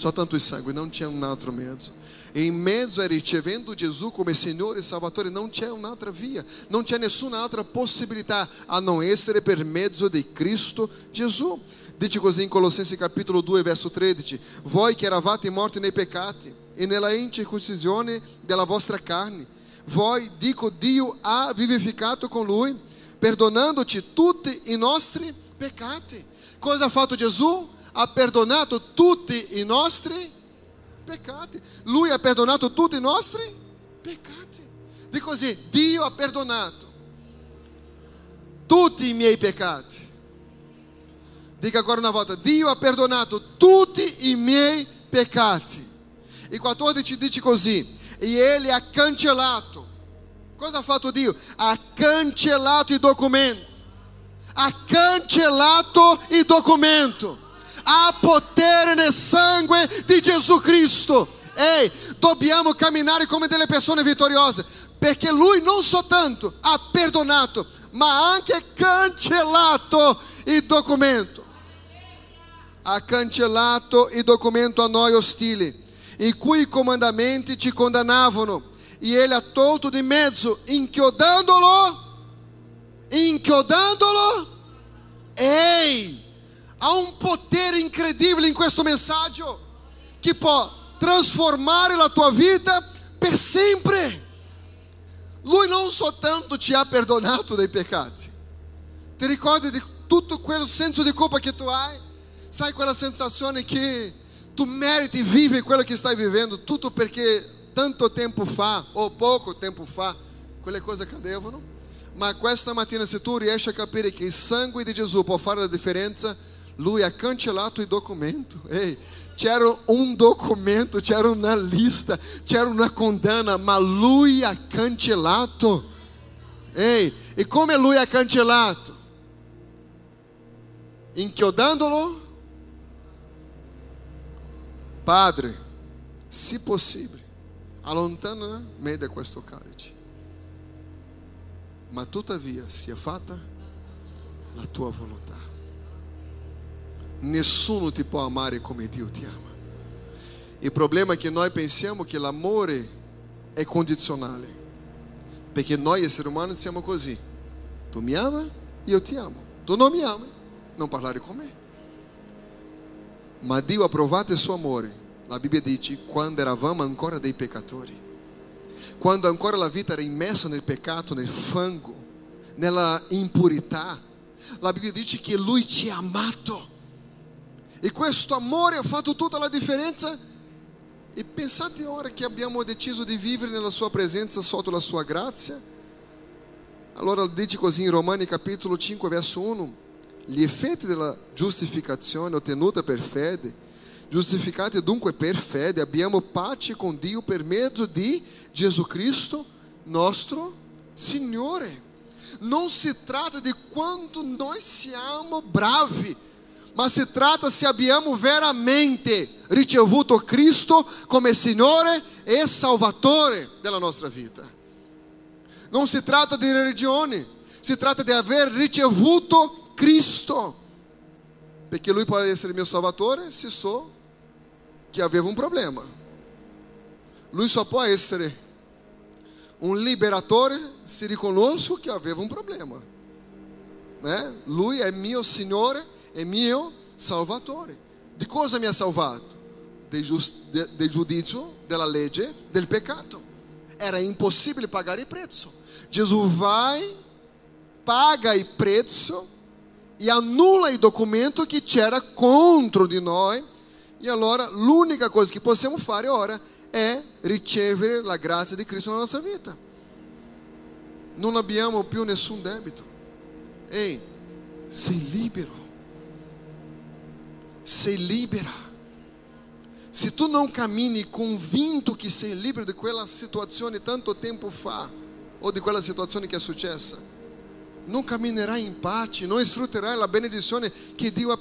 Soltanto il sangue, non c'è un mezzo. Em mezzo a ricevendo Gesù come Senhor e Salvatore, não c'è un'altra via, não c'è nessuna altra possibilità a non essere per mezzo di Cristo Gesù. Dice così in Colossensi capitolo 2, verso 13: Voi che eravate morti nei peccati e nella incircuncisione della vostra carne, voi, dico, Dio ha vivificato con Lui, perdonando-te tutti i nostri peccati. Cosa ha fatto Gesù? Ha perdonato tutti i nostri peccati. Lui ha perdonato tutti i nostri peccati. Dico così, Dio ha perdonato tutti i miei peccati. Dica ancora una volta, Dio ha perdonato tutti i miei peccati. E 14 dice così, e ele ha cancellato. Cosa ha fatto Dio? Ha cancellato documento. Ha cancellato il documento. Há potere nel sangue di Gesù Cristo. Ei, dobbiamo camminare come delle persone vittoriose, perché Lui non soltanto ha perdonato, ma anche cancellato il documento. Ha cancellato il documento a noi ostili, i cui comandamenti ci condannavano, e Ele ha tolto di mezzo, inchiodandolo, inchiodandolo. Ei! Há um poder incredibile in questo messaggio che può trasformare la tua vita per sempre. Lui non soltanto ti ha perdonato dei peccati, ti ricordi di tutto quel senso di colpa che tu hai? Sai quella sensazione che Tu meriti vive quello che stai vivendo, tutto perché tanto tempo fa, o poco tempo fa, quelle cose accadevano. Ma questa mattina, se tu riesci a capire che il sangue di Gesù può fare la differenza, lui ha cancellato il documento. Ehi, c'era un documento, c'era una lista, c'era una condanna, ma lui ha cancellato. Ehi, e come lui ha cancellato? Inchiodandolo? Padre, se possibile, allontana me da questo calice. Ma tuttavia sia fatta la tua volontà. Nessuno ti può amare come Dio ti ama. Il problema è che noi pensiamo che l'amore è condizionale, perché noi esseri umani siamo così. Tu mi ama, io ti amo. Tu non mi ami, non parlare con me. Ma Dio ha provato il suo amore, la Bibbia dice, quando eravamo ancora dei peccatori. Quando ancora la vita era immersa nel peccato, nel fango, nella impurità. La Bibbia dice che Lui ci ha amato. E questo amore ha fatto tutta la differenza. E pensate ora che abbiamo deciso di vivere nella Sua presenza sotto la Sua grazia. Allora dice così in Romani capitolo 5 verso 1. Gli effetti della giustificazione ottenuta per fede, giustificati dunque per fede, abbiamo pace con Dio per mezzo di Gesù Cristo, nostro Signore. Non si tratta di quanto noi siamo bravi, ma si tratta se abbiamo veramente ricevuto Cristo come Signore e Salvatore della nostra vita. Non si tratta di religione, si tratta di aver ricevuto Cristo. Perché Lui pode essere mio Salvatore se so che aveva un problema. Lui só può essere un liberatore se riconosco che aveva un problema. Né? Lui è mio Signore e mio Salvatore. Di cosa mi ha salvato? Del, de- del giudizio, della legge, del peccato. Era impossibile pagare il prezzo. Gesù vai, paga il prezzo e annulla il documento che c'era contro di noi. E allora l'unica cosa che possiamo fare ora è ricevere la grazia di Cristo nella nostra vita. Non abbiamo più nessun debito. Ehi, sei libero. Sei libera. Se tu non cammini convinto che sei libero di quella situazione tanto tempo fa, o di quella situazione che è successa, non camminerai in pace, non sfrutterai la benedizione che Dio ha.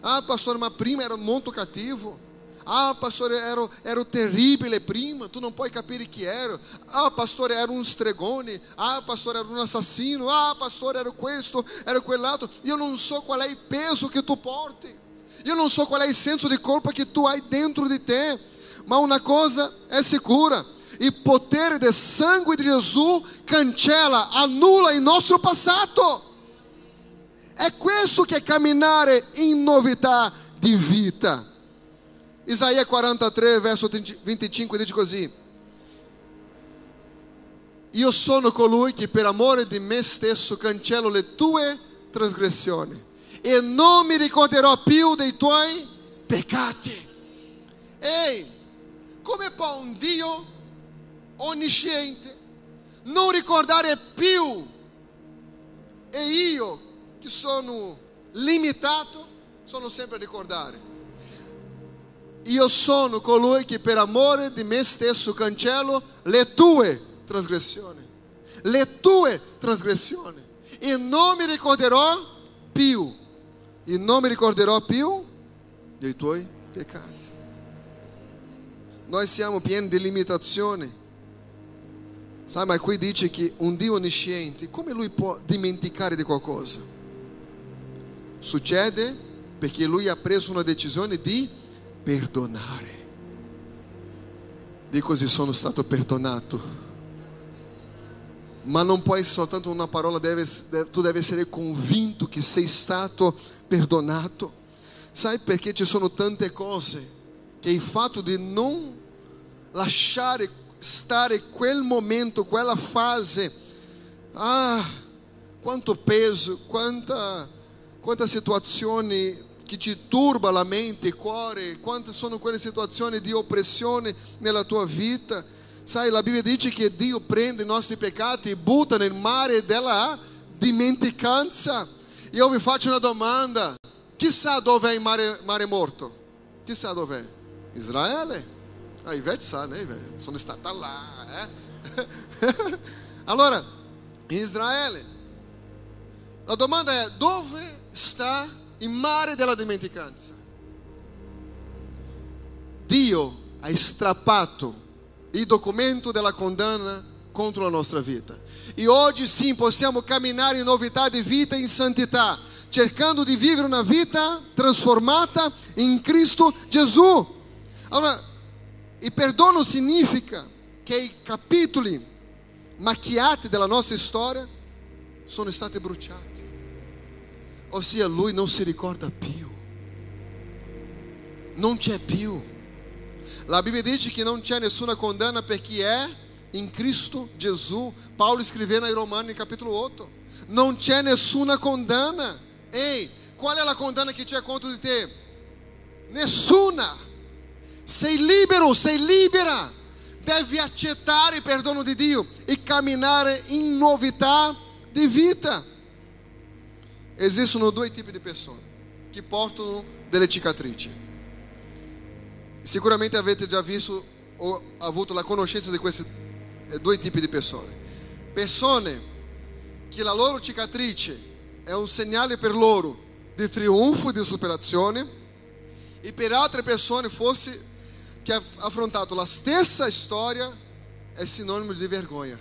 Ah, pastor, ma prima ero molto cattivo. Ah, pastore, ero, ero terribile prima, tu non puoi capire chi ero. Ah, pastore, ero un stregone. Ah, pastore, ero un assassino. Ah, pastore, ero questo, ero quell'altro. Io non so qual è il peso che tu porti. Io non so qual è il senso di colpa che tu hai dentro di te. Ma una cosa è sicura: il potere del sangue di Gesù cancella, annulla il nostro passato. È questo che è camminare in novità di vita. Isaia 43, verso 25 dice così: Io sono colui che per amore di me stesso cancello le tue trasgressioni e non mi ricorderò più dei tuoi peccati. Ehi, come può un Dio onnisciente non ricordare più e io che sono limitato sono sempre a ricordare? Io sono colui che per amore di me stesso cancello le tue trasgressioni. Le tue trasgressioni. E non mi ricorderò più e non mi ricorderò più dei tuoi peccati noi siamo pieni di limitazioni Sai, ma qui dice che un Dio onnisciente, come lui può dimenticare di qualcosa? Succede perché lui ha preso una decisione di perdonare. Di così sono stato perdonato. Ma non può essere soltanto una parola, deve, tu devi essere convinto che sei stato perdonato. Sai perché ci sono tante cose che il fatto di non lasciare stare quel momento, quella fase. Ah, quanto peso, quanta, quanta situazioni che ti turba la mente, il cuore, quante sono quelle situazioni di oppressione nella tua vita. Sai, la Bibbia dice che Dio prende i nostri peccati e butta nel mare della dimenticanza. Io vi faccio una domanda: chissà dove è il mare, mare morto? Chissà dov'è? Israele? Ah, Ivete sa, né, Ivete? Sono stata là, eh? allora, in Israele, la domanda è dove sta il mare della dimenticanza? Dio ha strappato il documento della condanna contro la nostra vita. E oggi sim possiamo camminare in novità di vita e in santità, cercando di vivere una vita trasformata in Cristo Gesù. Allora, il perdono significa che i capitoli macchiati della nostra storia sono stati bruciati. Ossia, lui non si ricorda più. Non c'è più. La Bibbia dice che non c'è nessuna condanna per chi è in Cristo Gesù. Paolo scrivendo ai Romani, capitolo 8. Non c'è nessuna condanna. Ehi, qual è la condanna che c'è contro di te? Nessuna. Sei libero, sei libera. Devi accettare il perdono di Dio e camminare in novità di vita. Esistono due tipi di persone che portano delle cicatrici. Sicuramente avete già visto o avuto la conoscenza di questi due tipi di persone. Persone che la loro cicatrice è un segnale per loro di trionfo e di superazione e per altre persone fosse che ha affrontato la stessa storia è sinonimo di vergogna.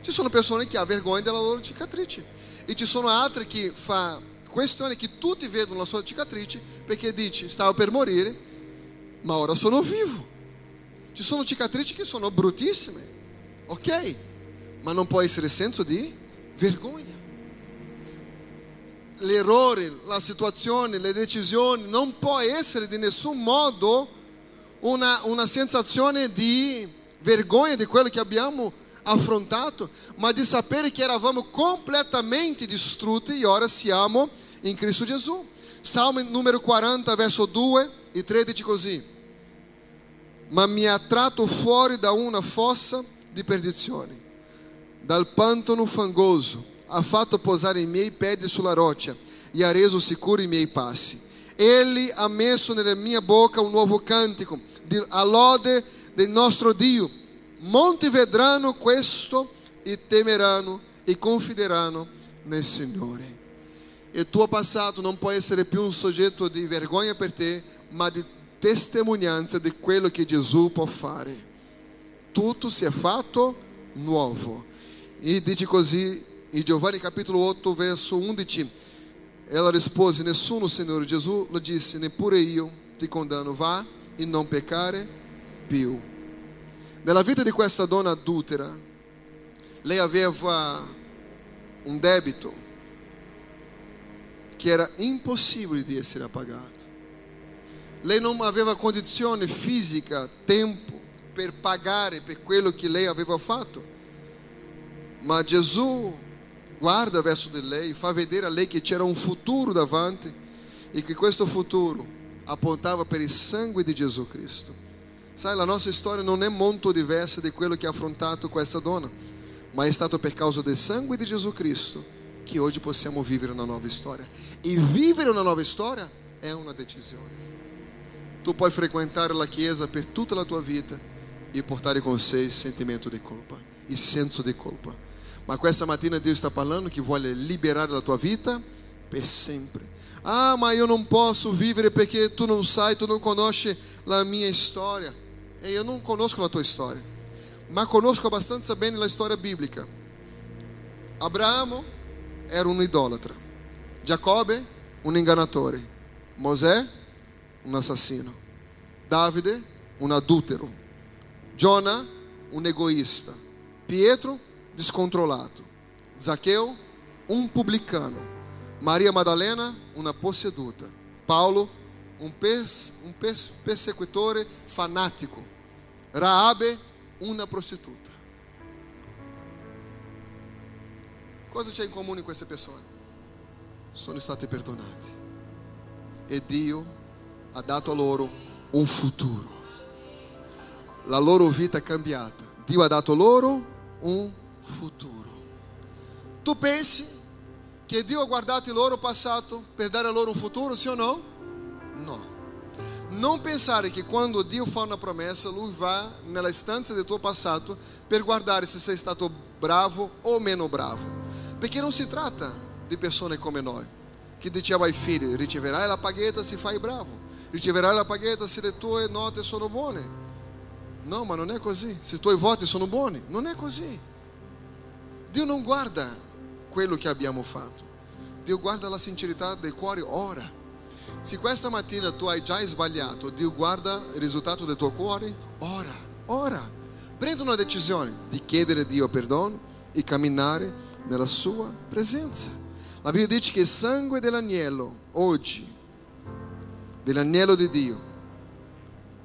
Ci sono persone che hanno vergogna della loro cicatrice e ci sono altre che fa questione che tutti vedono la sua cicatrice perché dici stavo per morire ma ora sono vivo. Ci sono cicatrici che sono bruttissime, ok, ma non può essere senso di vergogna. L'errore, la situazione, le decisioni non può essere di nessun modo una, una sensazione di vergogna di quello che abbiamo affrontato, ma di sapere che eravamo completamente distrutti e ora siamo in Cristo Gesù. Salmo numero 40, verso 2 e 3 dice così: Ma mi ha tratto fuori da una fossa di perdizione, dal pantano fangoso, ha fatto posare i miei piedi sulla roccia e ha reso sicuri i miei passi. Ele ha messo nella mia bocca un nuovo cantico, a lode del nostro Dio. Molti vedranno questo e temeranno e confideranno nel Signore. Il tuo passato non può essere più un soggetto di vergogna per te, ma di testimonianza di quello che Gesù può fare. Tutto si è fatto nuovo. E dice così in Giovanni capitolo 8, verso 11, ela rispose, nessuno, Signore. Gesù le disse, neppure io ti condanno, va e non peccare più. Nella vita di questa donna adultera, lei aveva un debito che era impossibile di essere pagato. Lei non aveva condizione fisica, tempo per pagare per quello che lei aveva fatto. Ma Gesù guarda verso di lei, fa vedere a lei che c'era un futuro davanti e che questo futuro apontava per il sangue di Gesù Cristo. Sai, la nostra storia non è molto diversa di quello che ha affrontato questa donna, ma è stato per causa del sangue di Gesù Cristo che oggi possiamo vivere una nuova storia. E vivere una nuova storia è una decisione tu puoi frequentar a Chiesa por toda a tua vida e portar com você sentimento de culpa e senso de culpa. Mas com essa matina Deus está falando que vuole liberar da tua vida per sempre. Ah, mas eu não posso viver porque tu não sai, tu não conhece a minha história. E eu não conosco a tua história, mas conosco bastante bem a história bíblica. Abraão era um idólatra, Jacob, um enganatore, Moisés un assassino, Davide un adultero, Giona un egoista, Pietro descontrolato, Zaccheu un pubblicano, Maria Madalena, una posseduta. Paulo, un, pers un pers persecutore fanatico. Raabe, una prostituta. Cosa c'è in comune queste persone? Sono stati perdonati. e Dio ha dato loro un futuro. La loro vita cambiata. Dio ha dato loro un futuro. Tu pensi che Dio ha guardato il loro passato per dare a loro un futuro, sì o no? No. Non pensare che quando Dio fa una promessa, Lui va nella stanza del tuo passato per guardare se sei stato bravo o meno bravo. Perché non si tratta di persone come noi, che diceva ai figli, riceverai la paghetta se fai bravo, riceverai la paghetta se le tue note sono buone. No, ma non è così. Se i tuoi voti sono buoni, non è così. Dio non guarda quello che abbiamo fatto. Dio guarda la sincerità del cuore ora. Se questa mattina tu hai già sbagliato, Dio guarda il risultato del tuo cuore ora, ora. Prendi una decisione di chiedere a Dio perdono e camminare nella sua presenza. La Bibbia dice che il sangue dell'agnello oggi, dell'agnello di Dio,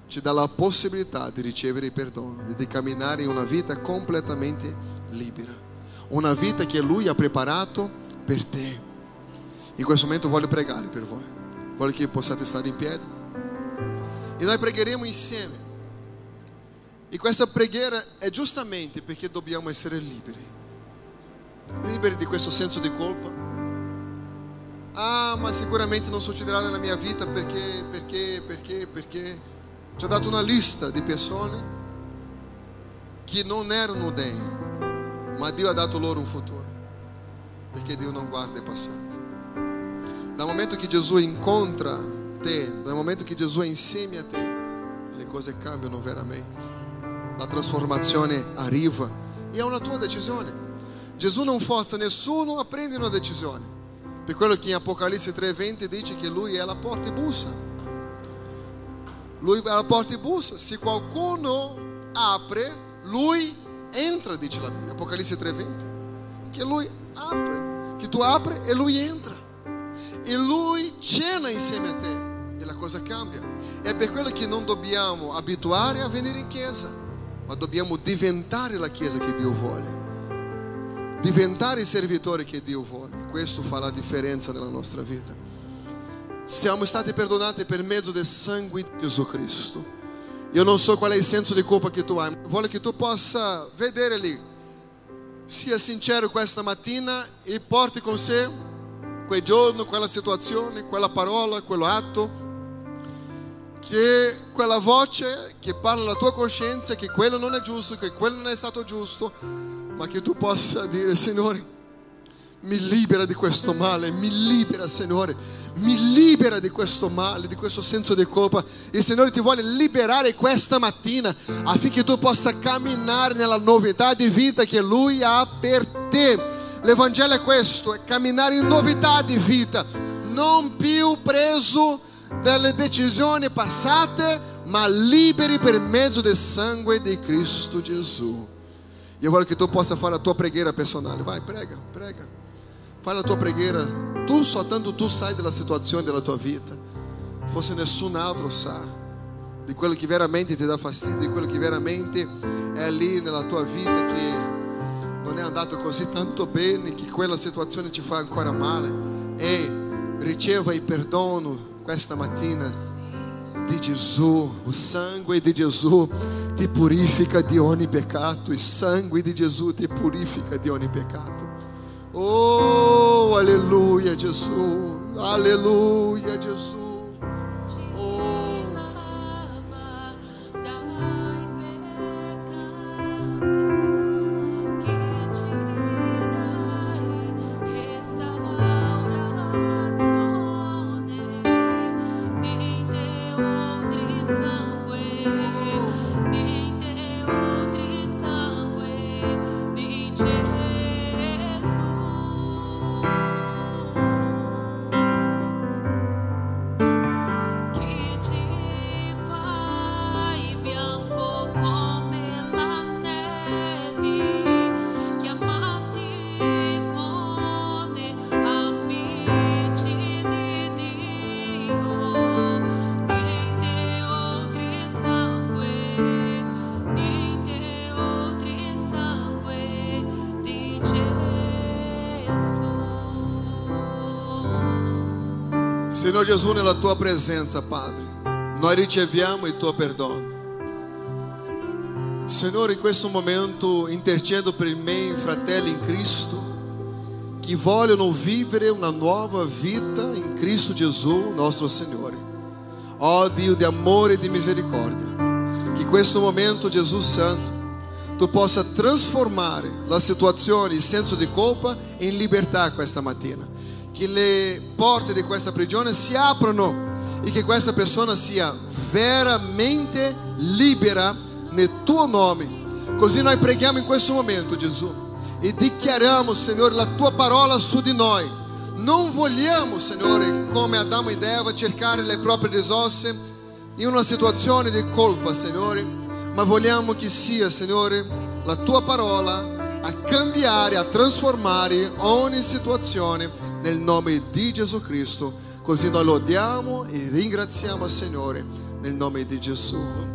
ci dà la possibilità di ricevere il perdono e di camminare in una vita completamente libera. Una vita che Lui ha preparato per te. In questo momento voglio pregare per voi. Voglio che possiate stare in piedi. E noi pregheremo insieme. E questa preghiera è giustamente perché dobbiamo essere liberi. Liberi di questo senso di colpa. Ah, ma sicuramente non succederà nella mia vita perché, perché, perché, perché. Ci ha dato una lista di persone che non erano degne, ma Dio ha dato loro un futuro, perché Dio non guarda il passato. Dal momento che Gesù incontra te, dal momento Gesù è insieme a te, le cose cambiano veramente. La trasformazione arriva e è una tua decisione. Gesù non forza nessuno a prendere una decisione. Per quello che in Apocalisse 3:20 dice che lui è la porta e bussa. Lui è la porta e bussa. Se qualcuno apre, lui entra, dice la Bibbia, Apocalisse 3:20. Che lui apre, che tu apri e lui entra. E lui cena insieme a te e la cosa cambia. È per quello che non dobbiamo abituare a venire in chiesa, ma dobbiamo diventare la chiesa che Dio vuole. Diventare i servitori che Dio vuole. Questo fa la differenza nella nostra vita. Siamo stati perdonati per mezzo del sangue di Gesù Cristo. Io non so qual è il senso di colpa che tu hai, ma voglio che tu possa vedere lì. Sia sincero questa mattina e porti con sé quel giorno, quella situazione, quella parola, quello atto, che quella voce che parla alla tua coscienza che quello non è giusto, che quello non è stato giusto, ma che tu possa dire, Signore, mi libera di questo male, mi libera Signore, mi libera di questo male, di questo senso di colpa. Il Signore ti vuole liberare questa mattina affinché tu possa camminare nella novità di vita che Lui ha per te. L'Evangelo è questo, è camminare in novità di vita, non più preso dalle decisioni passate, ma liberi per mezzo del sangue di Cristo Gesù. Io voglio che tu possa fare la tua preghiera personale. Vai, prega, prega. Fai la tua preghiera, tu soltanto tu sai della situazione della tua vita, forse nessun altro sa di quello che veramente ti dà fastidio, di quello che veramente è lì nella tua vita che non è andato così tanto bene, che quella situazione ti fa ancora male. E riceva il perdono questa mattina di Gesù, o sangue di Gesù ti purifica di ogni peccato, il sangue di Gesù ti purifica di ogni peccato. Oh, aleluia, Gesù. Aleluia, Gesù. Signore Gesù, nella tua presenza, Padre, noi riceviamo il tuo perdono. Signore, in questo momento intercedo per miei fratelli in Cristo che vogliono vivere una nuova vita in Cristo Gesù, nostro Signore. Ó Dio di amore e di misericordia, che in questo momento, Gesù Santo, tu possa trasformare la situazione, il senso di colpa in libertà questa mattina. Che le porte di questa prigione si aprano e che questa persona sia veramente libera nel tuo nome. Così noi preghiamo in questo momento, Gesù, e dichiariamo, Signore, la tua parola su di noi. Non vogliamo, Signore, come Adamo ed Eva, cercare le proprie risorse in una situazione di colpa, Signore, ma vogliamo che sia, Signore, la tua parola a cambiare, a trasformare ogni situazione nel nome di Gesù Cristo. Così noi lodiamo e ringraziamo il Signore nel nome di Gesù.